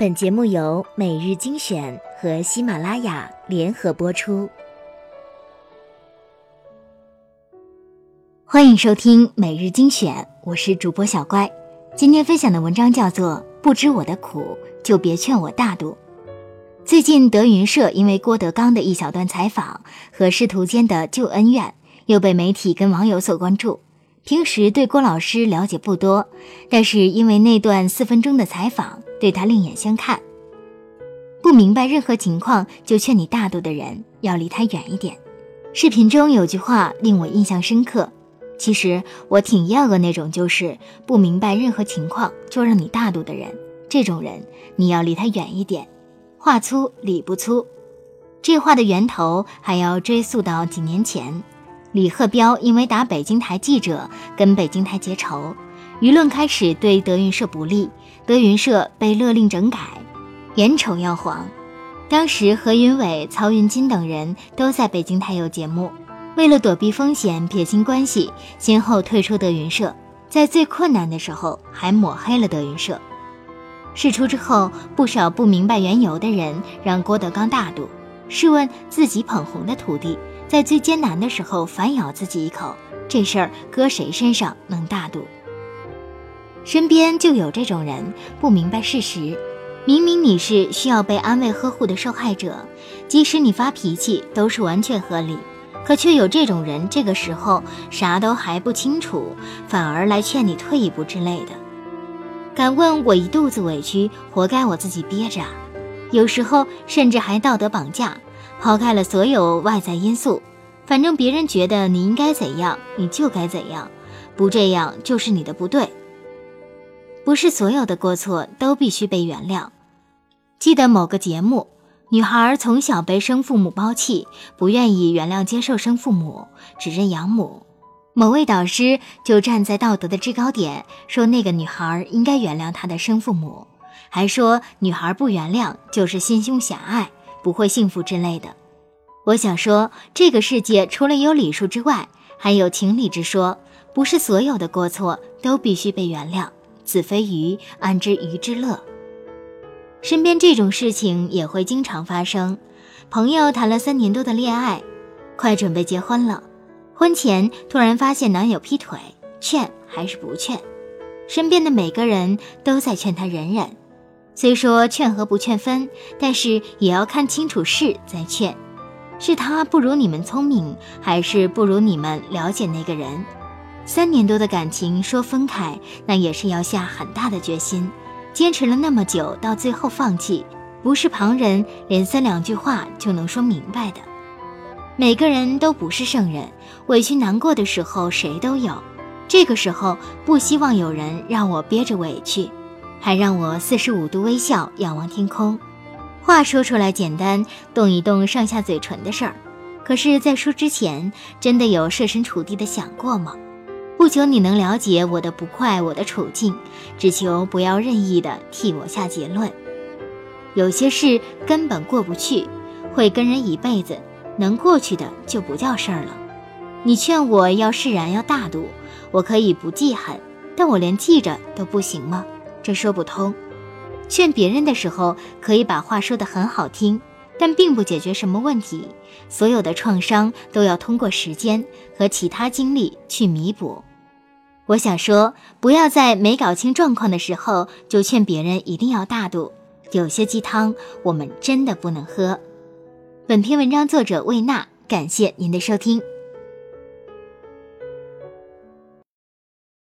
本节目由每日精选和喜马拉雅联合播出。欢迎收听每日精选，我是主播小乖。今天分享的文章叫做《不知我的苦，就别劝我大度》。最近德云社因为郭德纲的一小段采访和师徒间的旧恩怨，又被媒体跟网友所关注。平时对郭老师了解不多，但是因为那段四分钟的采访，对他另眼相看。不明白任何情况就劝你大度的人，要离他远一点。视频中有句话令我印象深刻，其实我挺厌恶那种就是不明白任何情况就让你大度的人。这种人你要离他远一点。话粗理不粗，这话的源头还要追溯到几年前。李鹤彪因为打北京台记者，跟北京台结仇，舆论开始对德云社不利，德云社被勒令整改，眼瞅要黄。当时何云伟、曹云金等人都在北京台有节目，为了躲避风险、撇清关系，先后退出德云社，在最困难的时候还抹黑了德云社。事出之后，不少不明白缘由的人让郭德纲大度。试问自己捧红的徒弟？在最艰难的时候反咬自己一口，这事儿搁谁身上能大度？身边就有这种人，不明白事实。明明你是需要被安慰呵护的受害者，即使你发脾气都是完全合理，可却有这种人，这个时候啥都还不清楚，反而来劝你退一步之类的。敢问我一肚子委屈，活该我自己憋着。有时候甚至还道德绑架。抛开了所有外在因素，反正别人觉得你应该怎样，你就该怎样，不这样就是你的不对。不是所有的过错都必须被原谅。记得某个节目，女孩从小被生父母抛弃，不愿意原谅接受生父母，只认养母。某位导师就站在道德的制高点，说那个女孩应该原谅她的生父母，还说女孩不原谅就是心胸狭隘。不会幸福之类的。我想说，这个世界除了有礼数之外，还有情理之说。不是所有的过错都必须被原谅。子非鱼，安知鱼之乐？身边这种事情也会经常发生。朋友谈了三年多的恋爱，快准备结婚了，婚前突然发现男友劈腿，劝还是不劝？身边的每个人都在劝他忍忍。虽说劝和不劝分，但是也要看清楚事再劝。是他不如你们聪明，还是不如你们了解那个人？三年多的感情说分开，那也是要下很大的决心。坚持了那么久，到最后放弃，不是旁人连三两句话就能说明白的。每个人都不是圣人，委屈难过的时候谁都有。这个时候不希望有人让我憋着委屈。还让我四十五度微笑，仰望天空。话说出来简单，动一动上下嘴唇的事儿。可是，在说之前，真的有设身处地的想过吗？不求你能了解我的不快，我的处境，只求不要任意的替我下结论。有些事根本过不去，会跟人一辈子，能过去的就不叫事儿了。你劝我要释然，要大度，我可以不记恨，但我连记着都不行吗？这说不通。劝别人的时候，可以把话说得很好听，但并不解决什么问题。所有的创伤都要通过时间和其他经历去弥补。我想说，不要在没搞清状况的时候就劝别人一定要大度。有些鸡汤我们真的不能喝。本篇文章作者魏娜，感谢您的收听。